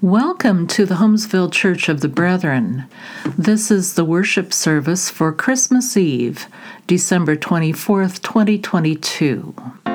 Welcome to the Holmesville Church of the Brethren. This is the worship service for Christmas Eve, December 24th, 2022.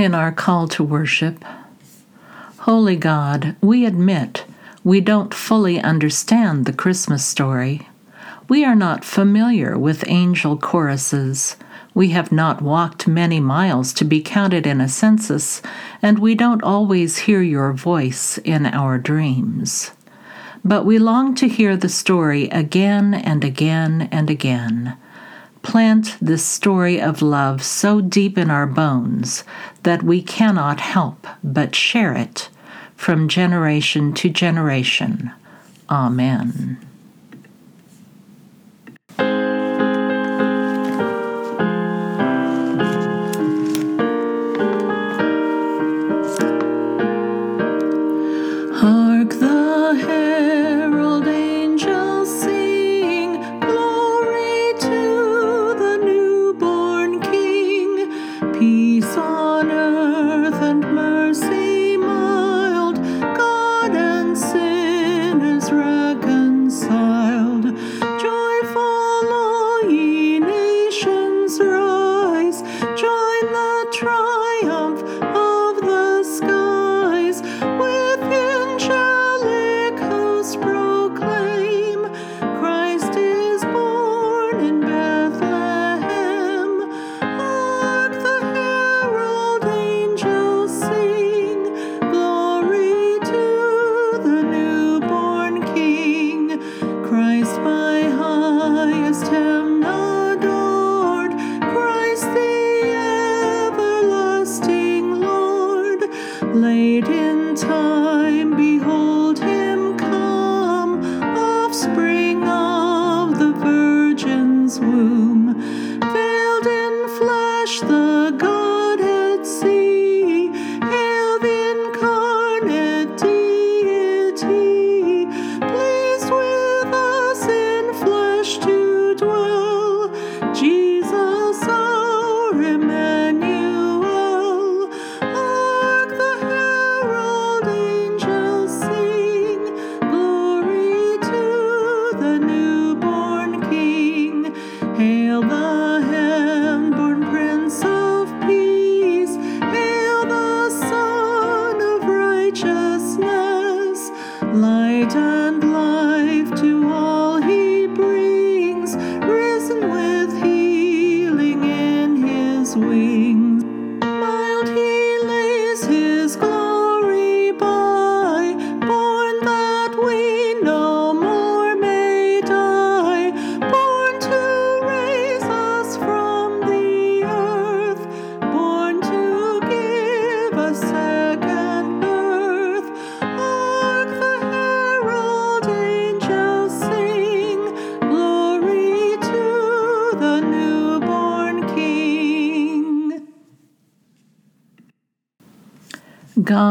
In our call to worship. Holy God, we admit we don't fully understand the Christmas story. We are not familiar with angel choruses. We have not walked many miles to be counted in a census, and we don't always hear your voice in our dreams. But we long to hear the story again and again and again plant this story of love so deep in our bones that we cannot help but share it from generation to generation. Amen.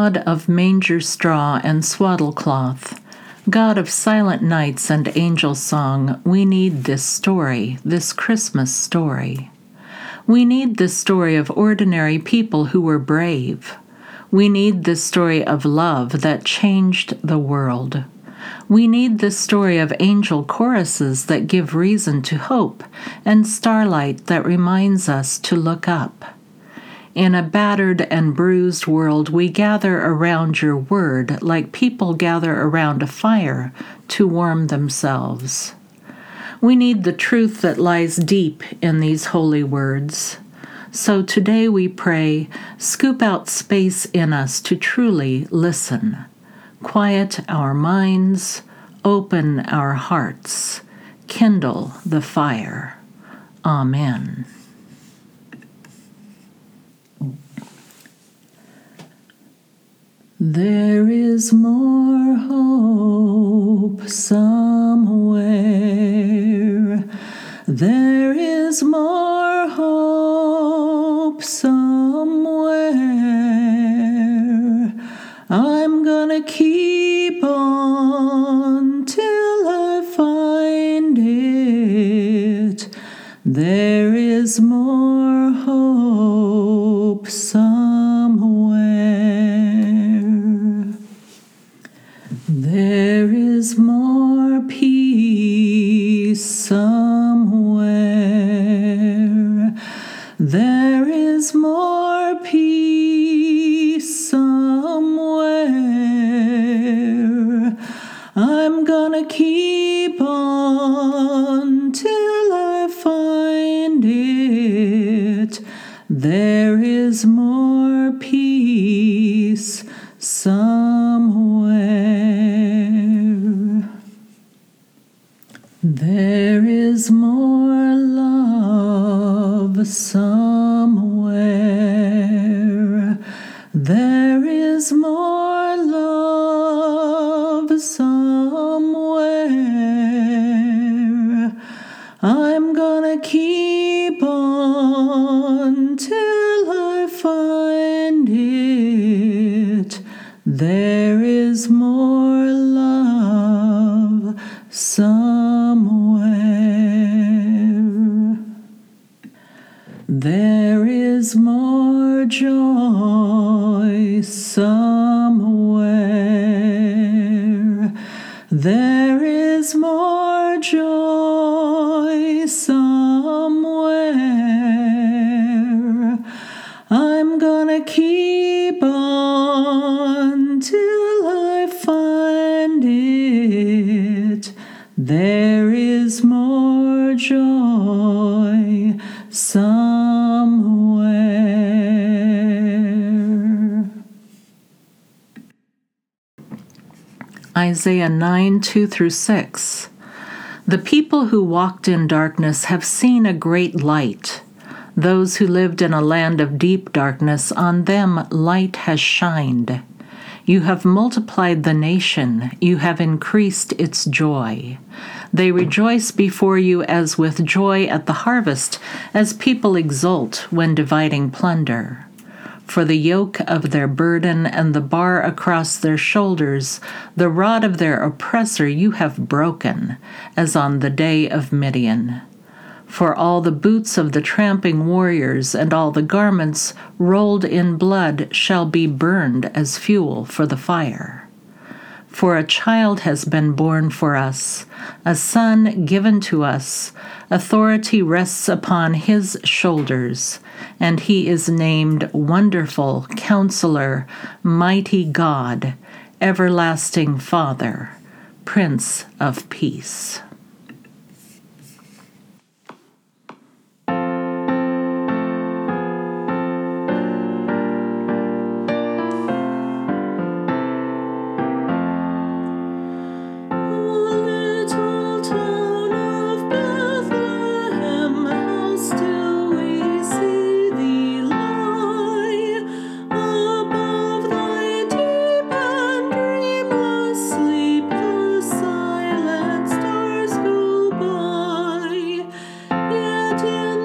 God of manger straw and swaddle cloth, God of silent nights and angel song, we need this story, this Christmas story. We need this story of ordinary people who were brave. We need this story of love that changed the world. We need this story of angel choruses that give reason to hope and starlight that reminds us to look up. In a battered and bruised world, we gather around your word like people gather around a fire to warm themselves. We need the truth that lies deep in these holy words. So today we pray, scoop out space in us to truly listen. Quiet our minds, open our hearts, kindle the fire. Amen. There is more hope somewhere. There is more hope somewhere. I'm gonna keep on till I find it. There is more hope somewhere. There is more peace There is more joy somewhere. Isaiah 9 2 through 6. The people who walked in darkness have seen a great light. Those who lived in a land of deep darkness, on them light has shined. You have multiplied the nation, you have increased its joy. They rejoice before you as with joy at the harvest, as people exult when dividing plunder. For the yoke of their burden and the bar across their shoulders, the rod of their oppressor you have broken, as on the day of Midian. For all the boots of the tramping warriors and all the garments rolled in blood shall be burned as fuel for the fire. For a child has been born for us, a son given to us. Authority rests upon his shoulders, and he is named Wonderful Counselor, Mighty God, Everlasting Father, Prince of Peace. to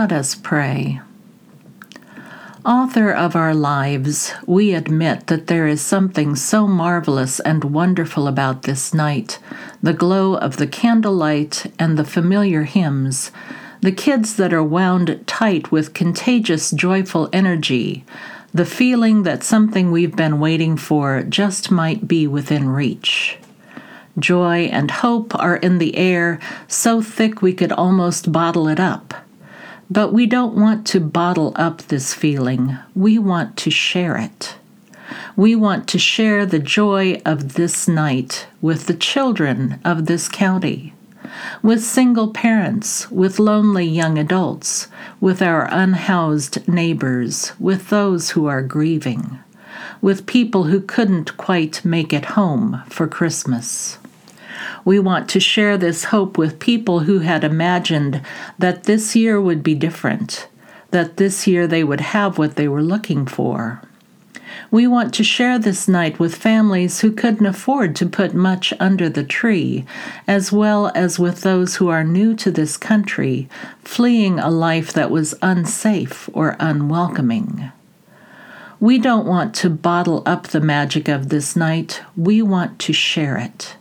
Let us pray. Author of our lives, we admit that there is something so marvelous and wonderful about this night the glow of the candlelight and the familiar hymns, the kids that are wound tight with contagious, joyful energy, the feeling that something we've been waiting for just might be within reach. Joy and hope are in the air, so thick we could almost bottle it up. But we don't want to bottle up this feeling, we want to share it. We want to share the joy of this night with the children of this county, with single parents, with lonely young adults, with our unhoused neighbors, with those who are grieving, with people who couldn't quite make it home for Christmas. We want to share this hope with people who had imagined that this year would be different, that this year they would have what they were looking for. We want to share this night with families who couldn't afford to put much under the tree, as well as with those who are new to this country, fleeing a life that was unsafe or unwelcoming. We don't want to bottle up the magic of this night, we want to share it.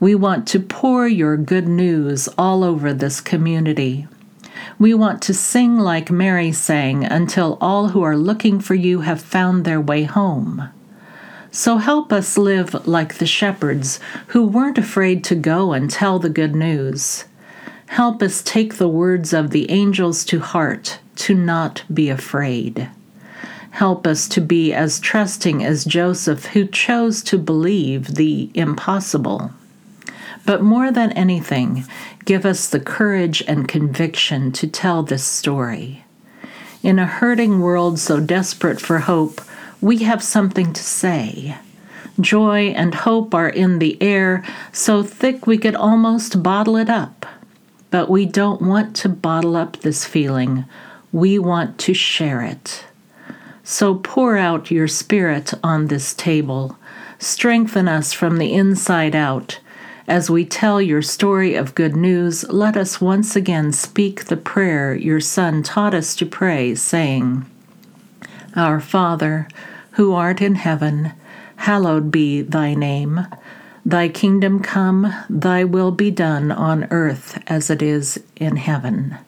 We want to pour your good news all over this community. We want to sing like Mary sang until all who are looking for you have found their way home. So help us live like the shepherds who weren't afraid to go and tell the good news. Help us take the words of the angels to heart, to not be afraid. Help us to be as trusting as Joseph, who chose to believe the impossible. But more than anything, give us the courage and conviction to tell this story. In a hurting world so desperate for hope, we have something to say. Joy and hope are in the air, so thick we could almost bottle it up. But we don't want to bottle up this feeling, we want to share it. So pour out your spirit on this table. Strengthen us from the inside out as we tell your story of good news, let us once again speak the prayer your Son taught us to pray, saying, Our Father, who art in heaven, hallowed be thy name. Thy kingdom come, thy will be done on earth as it is in heaven.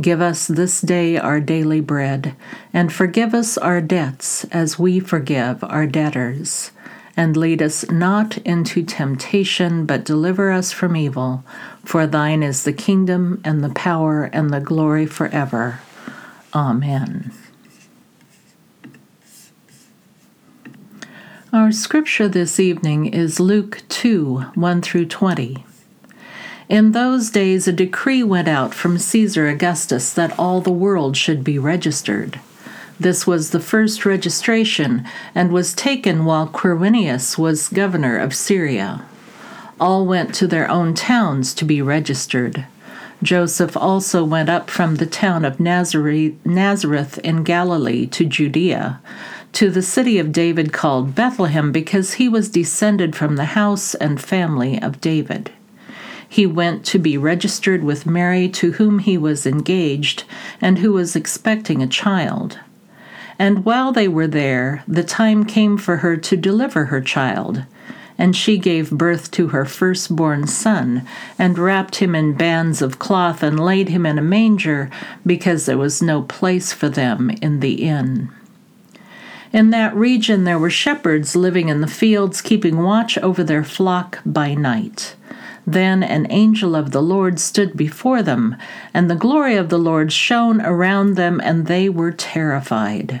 Give us this day our daily bread, and forgive us our debts as we forgive our debtors and lead us not into temptation, but deliver us from evil. For thine is the kingdom, and the power, and the glory forever. Amen. Our scripture this evening is Luke 2 1 through 20. In those days, a decree went out from Caesar Augustus that all the world should be registered. This was the first registration and was taken while Quirinius was governor of Syria. All went to their own towns to be registered. Joseph also went up from the town of Nazareth in Galilee to Judea, to the city of David called Bethlehem, because he was descended from the house and family of David. He went to be registered with Mary, to whom he was engaged, and who was expecting a child. And while they were there, the time came for her to deliver her child. And she gave birth to her firstborn son, and wrapped him in bands of cloth, and laid him in a manger, because there was no place for them in the inn. In that region there were shepherds living in the fields, keeping watch over their flock by night. Then an angel of the Lord stood before them, and the glory of the Lord shone around them, and they were terrified.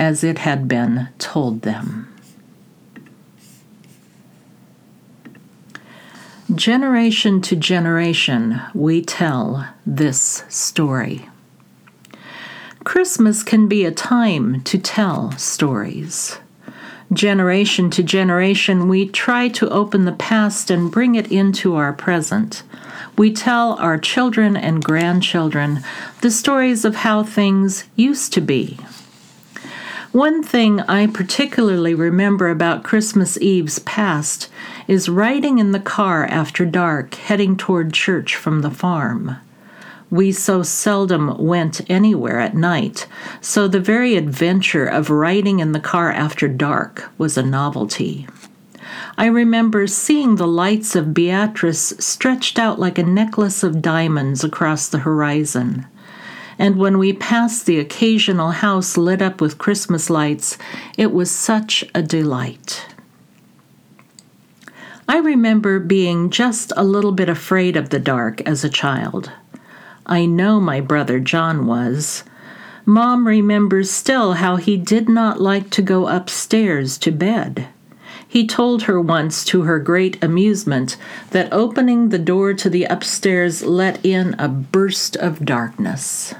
as it had been told them. Generation to generation, we tell this story. Christmas can be a time to tell stories. Generation to generation, we try to open the past and bring it into our present. We tell our children and grandchildren the stories of how things used to be. One thing I particularly remember about Christmas Eve's past is riding in the car after dark, heading toward church from the farm. We so seldom went anywhere at night, so the very adventure of riding in the car after dark was a novelty. I remember seeing the lights of Beatrice stretched out like a necklace of diamonds across the horizon and when we passed the occasional house lit up with Christmas lights, it was such a delight. I remember being just a little bit afraid of the dark as a child. I know my brother John was. Mom remembers still how he did not like to go upstairs to bed. He told her once, to her great amusement, that opening the door to the upstairs let in a burst of darkness.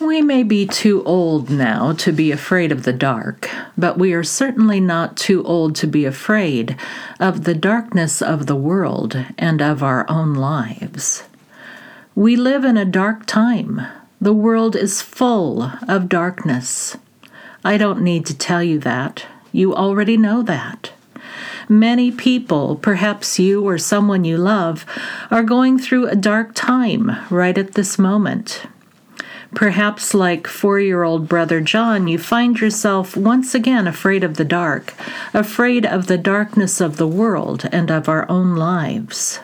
We may be too old now to be afraid of the dark, but we are certainly not too old to be afraid of the darkness of the world and of our own lives. We live in a dark time. The world is full of darkness. I don't need to tell you that. You already know that. Many people, perhaps you or someone you love, are going through a dark time right at this moment. Perhaps, like four year old brother John, you find yourself once again afraid of the dark, afraid of the darkness of the world and of our own lives.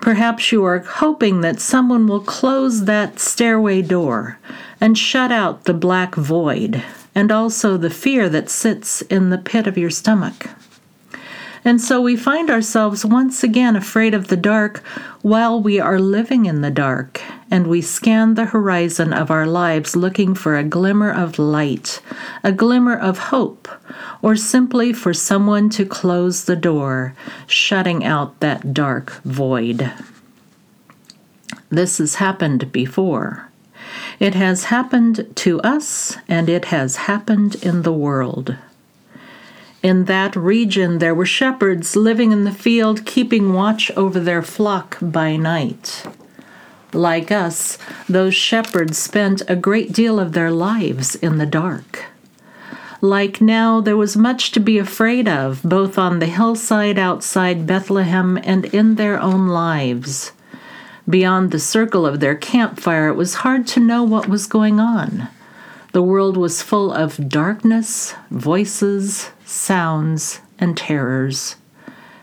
Perhaps you are hoping that someone will close that stairway door and shut out the black void and also the fear that sits in the pit of your stomach. And so we find ourselves once again afraid of the dark while we are living in the dark, and we scan the horizon of our lives looking for a glimmer of light, a glimmer of hope, or simply for someone to close the door, shutting out that dark void. This has happened before. It has happened to us, and it has happened in the world. In that region there were shepherds living in the field, keeping watch over their flock by night. Like us, those shepherds spent a great deal of their lives in the dark. Like now, there was much to be afraid of, both on the hillside outside Bethlehem and in their own lives. Beyond the circle of their campfire, it was hard to know what was going on. The world was full of darkness, voices, sounds, and terrors.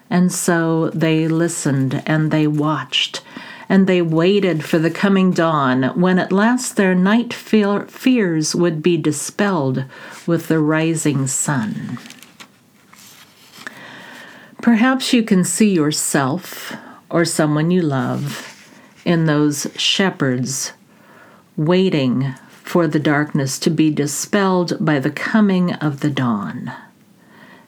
And so they listened and they watched and they waited for the coming dawn when at last their night fears would be dispelled with the rising sun. Perhaps you can see yourself or someone you love in those shepherds waiting for the darkness to be dispelled by the coming of the dawn.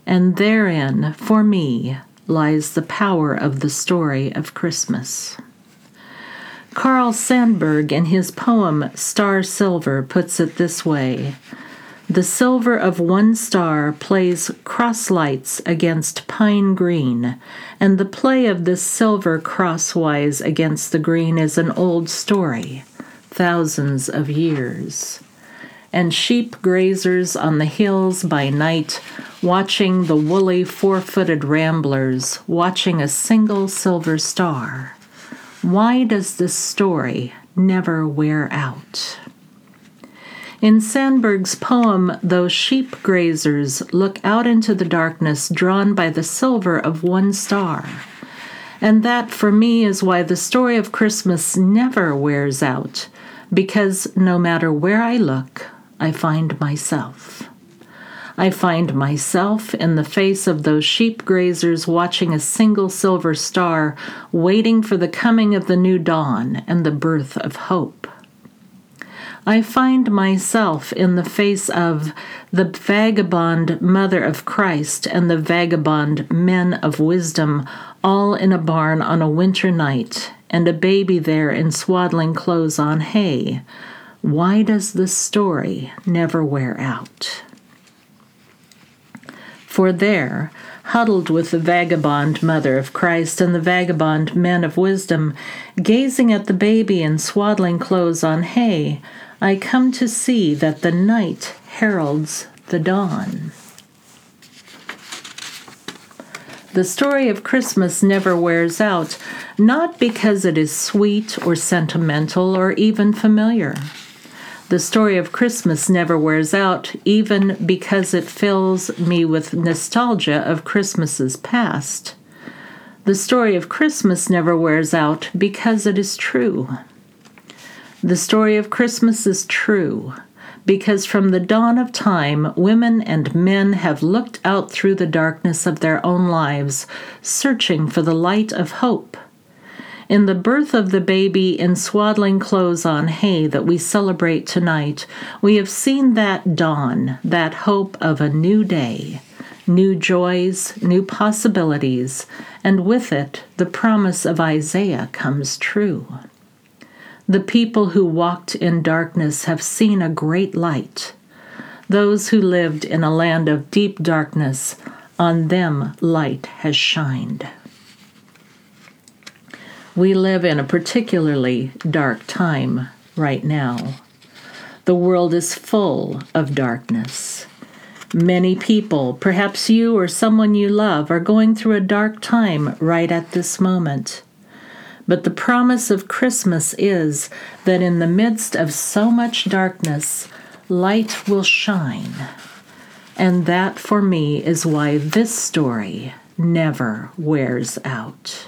And therein, for me, lies the power of the story of Christmas. Carl Sandburg, in his poem Star Silver, puts it this way The silver of one star plays cross lights against pine green, and the play of this silver crosswise against the green is an old story thousands of years. And sheep grazers on the hills by night, watching the woolly four footed ramblers, watching a single silver star. Why does this story never wear out? In Sandburg's poem, those sheep grazers look out into the darkness drawn by the silver of one star. And that, for me, is why the story of Christmas never wears out, because no matter where I look, I find myself. I find myself in the face of those sheep grazers watching a single silver star, waiting for the coming of the new dawn and the birth of hope. I find myself in the face of the vagabond mother of Christ and the vagabond men of wisdom, all in a barn on a winter night, and a baby there in swaddling clothes on hay. Why does the story never wear out? For there, huddled with the vagabond mother of Christ and the vagabond men of wisdom, gazing at the baby in swaddling clothes on hay, I come to see that the night heralds the dawn. The story of Christmas never wears out, not because it is sweet or sentimental or even familiar. The story of Christmas never wears out, even because it fills me with nostalgia of Christmases past. The story of Christmas never wears out because it is true. The story of Christmas is true because from the dawn of time, women and men have looked out through the darkness of their own lives, searching for the light of hope. In the birth of the baby in swaddling clothes on hay that we celebrate tonight, we have seen that dawn, that hope of a new day, new joys, new possibilities, and with it, the promise of Isaiah comes true. The people who walked in darkness have seen a great light. Those who lived in a land of deep darkness, on them light has shined. We live in a particularly dark time right now. The world is full of darkness. Many people, perhaps you or someone you love, are going through a dark time right at this moment. But the promise of Christmas is that in the midst of so much darkness, light will shine. And that for me is why this story never wears out.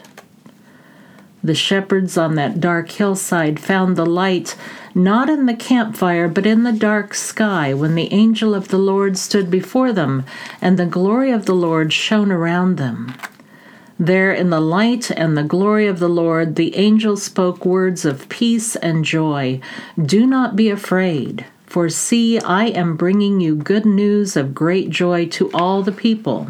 The shepherds on that dark hillside found the light not in the campfire, but in the dark sky when the angel of the Lord stood before them and the glory of the Lord shone around them. There, in the light and the glory of the Lord, the angel spoke words of peace and joy. Do not be afraid, for see, I am bringing you good news of great joy to all the people.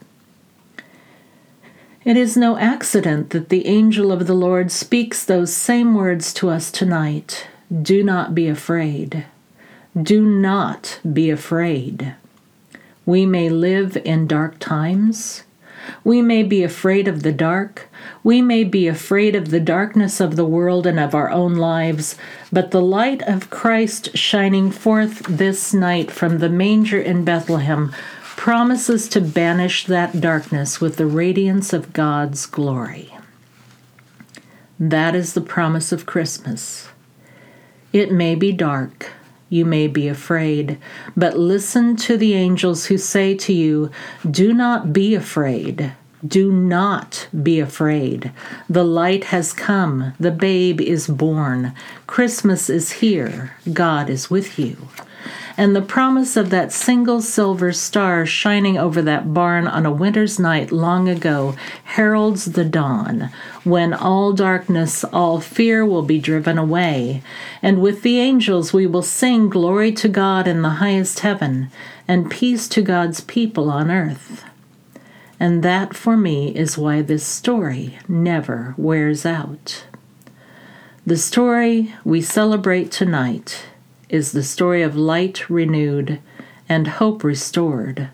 It is no accident that the angel of the Lord speaks those same words to us tonight. Do not be afraid. Do not be afraid. We may live in dark times. We may be afraid of the dark. We may be afraid of the darkness of the world and of our own lives, but the light of Christ shining forth this night from the manger in Bethlehem promises to banish that darkness with the radiance of God's glory. That is the promise of Christmas. It may be dark you may be afraid. But listen to the angels who say to you, Do not be afraid. Do not be afraid. The light has come. The babe is born. Christmas is here. God is with you and the promise of that single silver star shining over that barn on a winter's night long ago heralds the dawn, when all darkness, all fear will be driven away, and with the angels we will sing glory to God in the highest heaven, and peace to God's people on earth. And that for me is why this story never wears out. The story we celebrate tonight is the story of light renewed and hope restored,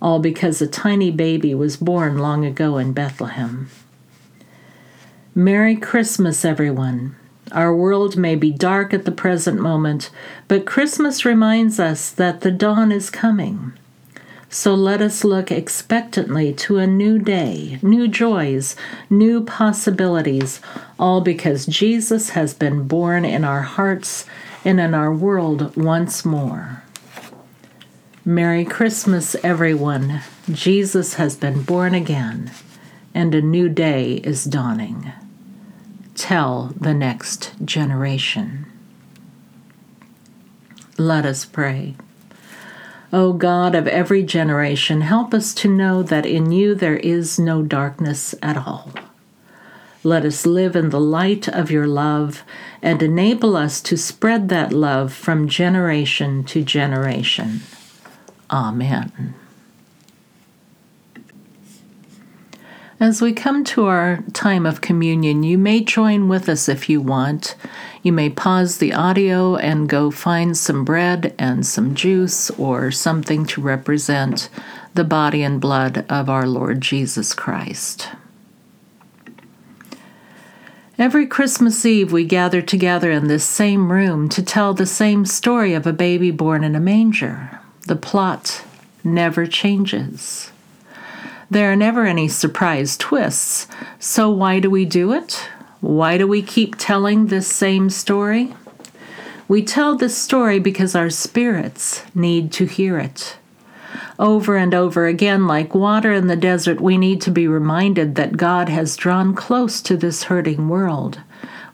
all because a tiny baby was born long ago in Bethlehem. Merry Christmas, everyone. Our world may be dark at the present moment, but Christmas reminds us that the dawn is coming. So let us look expectantly to a new day, new joys, new possibilities, all because Jesus has been born in our hearts and in our world once more. Merry Christmas, everyone. Jesus has been born again, and a new day is dawning. Tell the next generation. Let us pray. O God of every generation, help us to know that in you there is no darkness at all. Let us live in the light of your love and enable us to spread that love from generation to generation. Amen. As we come to our time of communion, you may join with us if you want. You may pause the audio and go find some bread and some juice or something to represent the body and blood of our Lord Jesus Christ. Every Christmas Eve, we gather together in this same room to tell the same story of a baby born in a manger. The plot never changes. There are never any surprise twists. So, why do we do it? Why do we keep telling this same story? We tell this story because our spirits need to hear it. Over and over again, like water in the desert, we need to be reminded that God has drawn close to this hurting world.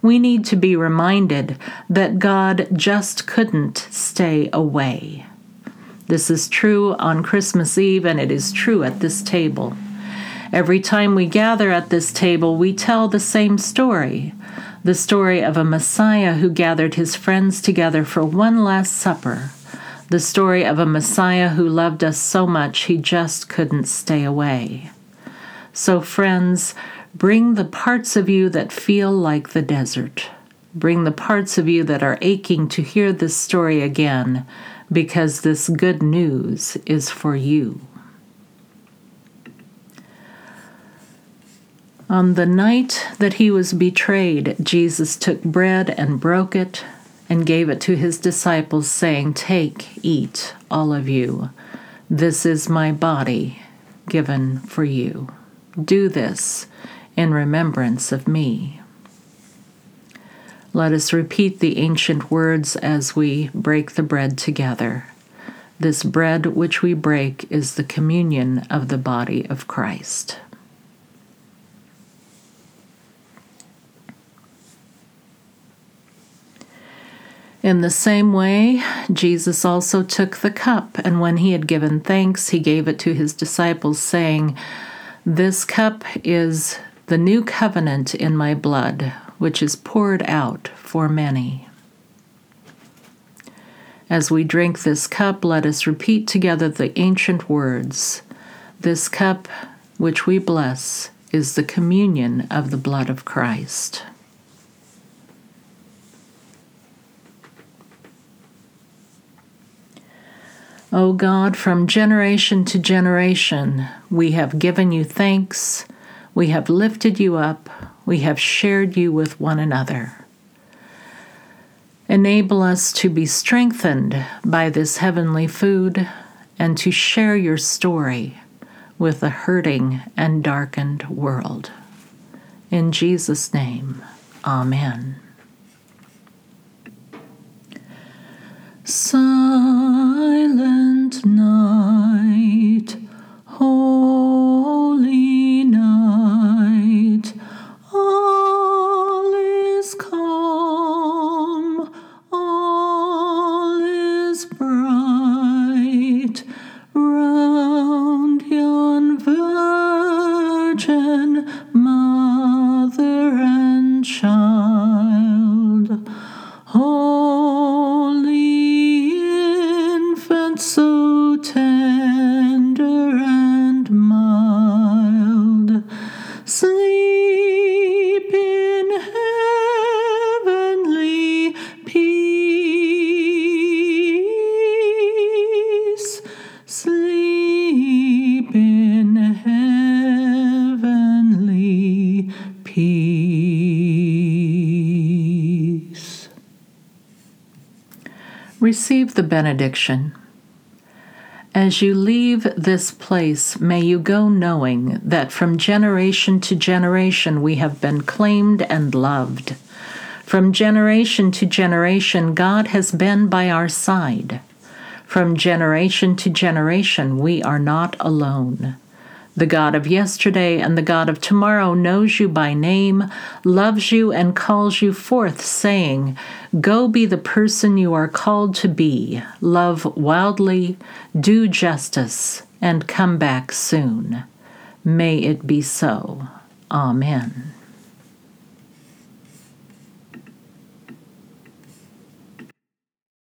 We need to be reminded that God just couldn't stay away. This is true on Christmas Eve, and it is true at this table. Every time we gather at this table, we tell the same story the story of a Messiah who gathered his friends together for one last supper, the story of a Messiah who loved us so much he just couldn't stay away. So, friends, bring the parts of you that feel like the desert. Bring the parts of you that are aching to hear this story again because this good news is for you. On the night that he was betrayed, Jesus took bread and broke it and gave it to his disciples, saying, Take, eat, all of you. This is my body given for you. Do this in remembrance of me. Let us repeat the ancient words as we break the bread together. This bread which we break is the communion of the body of Christ. In the same way, Jesus also took the cup, and when he had given thanks, he gave it to his disciples, saying, This cup is the new covenant in my blood which is poured out for many. As we drink this cup, let us repeat together the ancient words This cup which we bless is the communion of the blood of Christ. O God, from generation to generation, we have given you thanks, we have lifted you up, we have shared you with one another. Enable us to be strengthened by this heavenly food and to share your story with a hurting and darkened world. In Jesus' name, Amen. Silent night, holy sleep. In heavenly peace. Sleep in heavenly peace. Receive the benediction. As you leave this place, may you go knowing that from generation to generation we have been claimed and loved. From generation to generation, God has been by our side. From generation to generation, we are not alone. The God of yesterday and the God of tomorrow knows you by name, loves you, and calls you forth, saying, Go be the person you are called to be, love wildly, do justice, and come back soon. May it be so. Amen.